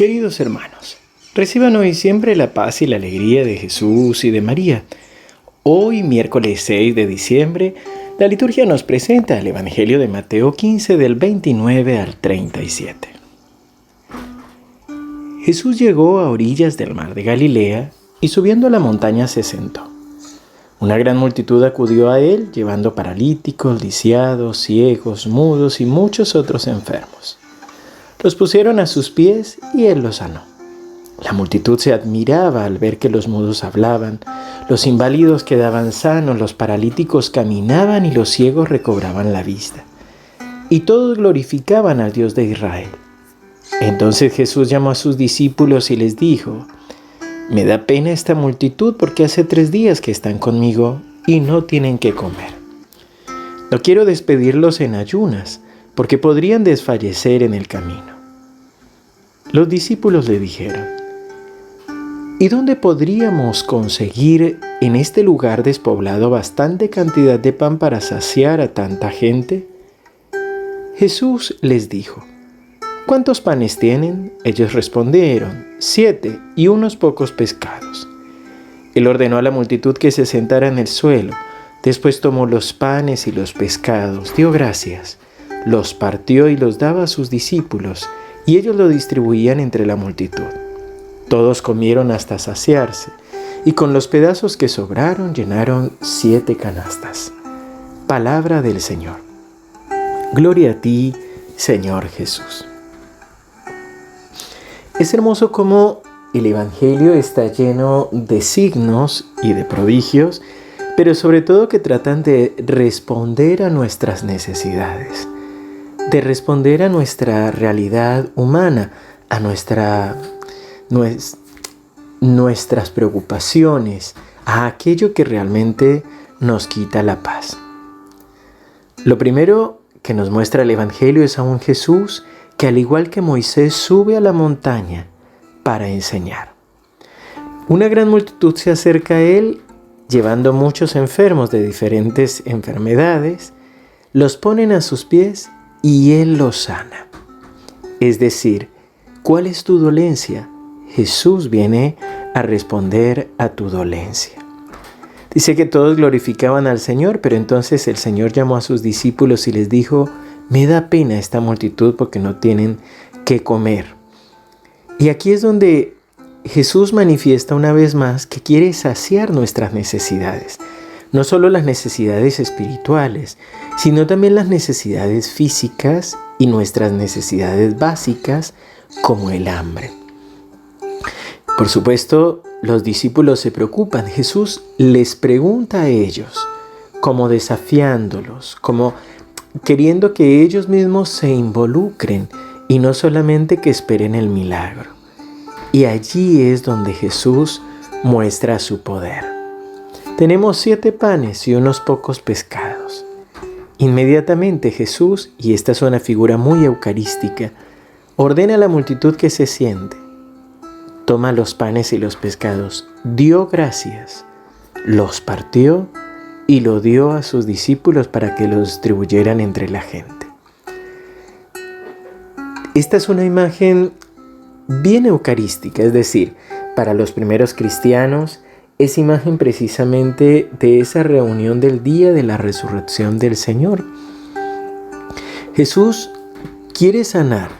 Queridos hermanos, reciban hoy siempre la paz y la alegría de Jesús y de María. Hoy, miércoles 6 de diciembre, la liturgia nos presenta el Evangelio de Mateo 15 del 29 al 37. Jesús llegó a orillas del mar de Galilea y subiendo a la montaña se sentó. Una gran multitud acudió a él llevando paralíticos, lisiados, ciegos, mudos y muchos otros enfermos. Los pusieron a sus pies y él los sanó. La multitud se admiraba al ver que los mudos hablaban, los inválidos quedaban sanos, los paralíticos caminaban y los ciegos recobraban la vista. Y todos glorificaban al Dios de Israel. Entonces Jesús llamó a sus discípulos y les dijo, Me da pena esta multitud porque hace tres días que están conmigo y no tienen que comer. No quiero despedirlos en ayunas, porque podrían desfallecer en el camino. Los discípulos le dijeron, ¿y dónde podríamos conseguir en este lugar despoblado bastante cantidad de pan para saciar a tanta gente? Jesús les dijo, ¿cuántos panes tienen? Ellos respondieron, siete y unos pocos pescados. Él ordenó a la multitud que se sentara en el suelo, después tomó los panes y los pescados, dio gracias los partió y los daba a sus discípulos, y ellos lo distribuían entre la multitud. Todos comieron hasta saciarse, y con los pedazos que sobraron llenaron siete canastas. Palabra del Señor. Gloria a ti, Señor Jesús. Es hermoso cómo el Evangelio está lleno de signos y de prodigios, pero sobre todo que tratan de responder a nuestras necesidades de responder a nuestra realidad humana, a nuestra, nuestras preocupaciones, a aquello que realmente nos quita la paz. Lo primero que nos muestra el Evangelio es a un Jesús que al igual que Moisés sube a la montaña para enseñar. Una gran multitud se acerca a él llevando muchos enfermos de diferentes enfermedades, los ponen a sus pies y Él lo sana. Es decir, ¿cuál es tu dolencia? Jesús viene a responder a tu dolencia. Dice que todos glorificaban al Señor, pero entonces el Señor llamó a sus discípulos y les dijo, me da pena esta multitud porque no tienen que comer. Y aquí es donde Jesús manifiesta una vez más que quiere saciar nuestras necesidades no solo las necesidades espirituales, sino también las necesidades físicas y nuestras necesidades básicas como el hambre. Por supuesto, los discípulos se preocupan. Jesús les pregunta a ellos, como desafiándolos, como queriendo que ellos mismos se involucren y no solamente que esperen el milagro. Y allí es donde Jesús muestra su poder. Tenemos siete panes y unos pocos pescados. Inmediatamente Jesús, y esta es una figura muy eucarística, ordena a la multitud que se siente. Toma los panes y los pescados, dio gracias, los partió y lo dio a sus discípulos para que los distribuyeran entre la gente. Esta es una imagen bien eucarística, es decir, para los primeros cristianos, es imagen precisamente de esa reunión del día de la resurrección del Señor. Jesús quiere sanar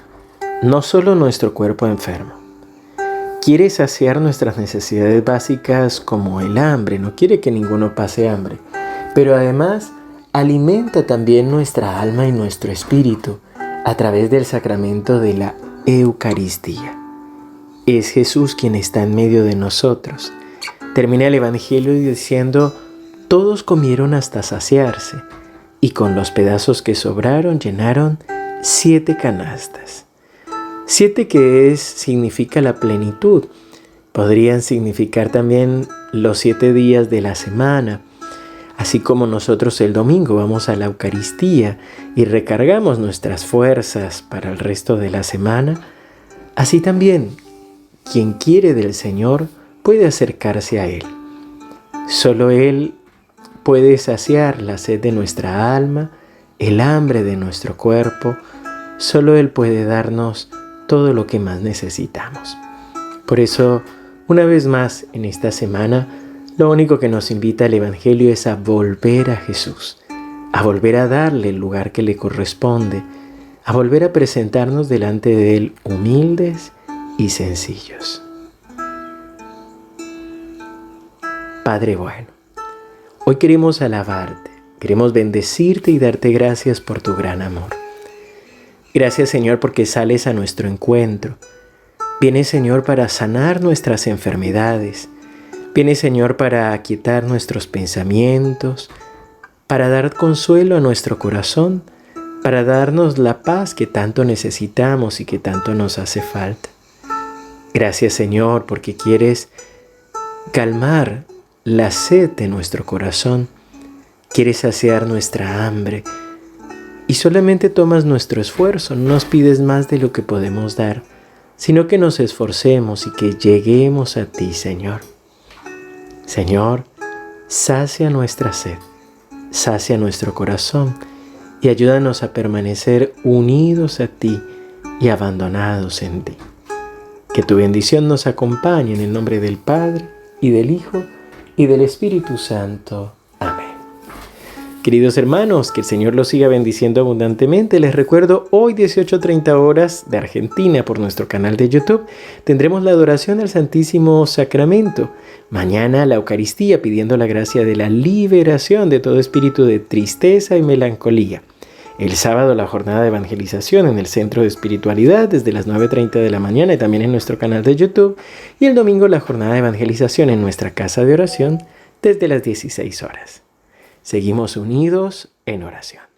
no solo nuestro cuerpo enfermo, quiere saciar nuestras necesidades básicas como el hambre, no quiere que ninguno pase hambre, pero además alimenta también nuestra alma y nuestro espíritu a través del sacramento de la Eucaristía. Es Jesús quien está en medio de nosotros Termina el Evangelio diciendo, todos comieron hasta saciarse, y con los pedazos que sobraron llenaron siete canastas. Siete que es significa la plenitud. Podrían significar también los siete días de la semana. Así como nosotros el domingo vamos a la Eucaristía y recargamos nuestras fuerzas para el resto de la semana, así también quien quiere del Señor puede acercarse a Él. Solo Él puede saciar la sed de nuestra alma, el hambre de nuestro cuerpo. Solo Él puede darnos todo lo que más necesitamos. Por eso, una vez más en esta semana, lo único que nos invita el Evangelio es a volver a Jesús, a volver a darle el lugar que le corresponde, a volver a presentarnos delante de Él humildes y sencillos. Padre bueno, hoy queremos alabarte, queremos bendecirte y darte gracias por tu gran amor. Gracias Señor porque sales a nuestro encuentro. Vienes Señor para sanar nuestras enfermedades. Vienes Señor para aquietar nuestros pensamientos, para dar consuelo a nuestro corazón, para darnos la paz que tanto necesitamos y que tanto nos hace falta. Gracias Señor porque quieres calmar la sed de nuestro corazón, quieres saciar nuestra hambre y solamente tomas nuestro esfuerzo, no nos pides más de lo que podemos dar, sino que nos esforcemos y que lleguemos a ti, Señor. Señor, sacia nuestra sed, sacia nuestro corazón y ayúdanos a permanecer unidos a ti y abandonados en ti. Que tu bendición nos acompañe en el nombre del Padre y del Hijo y del Espíritu Santo. Queridos hermanos, que el Señor los siga bendiciendo abundantemente. Les recuerdo, hoy 18.30 horas de Argentina por nuestro canal de YouTube tendremos la adoración al Santísimo Sacramento. Mañana la Eucaristía pidiendo la gracia de la liberación de todo espíritu de tristeza y melancolía. El sábado la jornada de evangelización en el Centro de Espiritualidad desde las 9.30 de la mañana y también en nuestro canal de YouTube. Y el domingo la jornada de evangelización en nuestra casa de oración desde las 16 horas. Seguimos unidos en oración.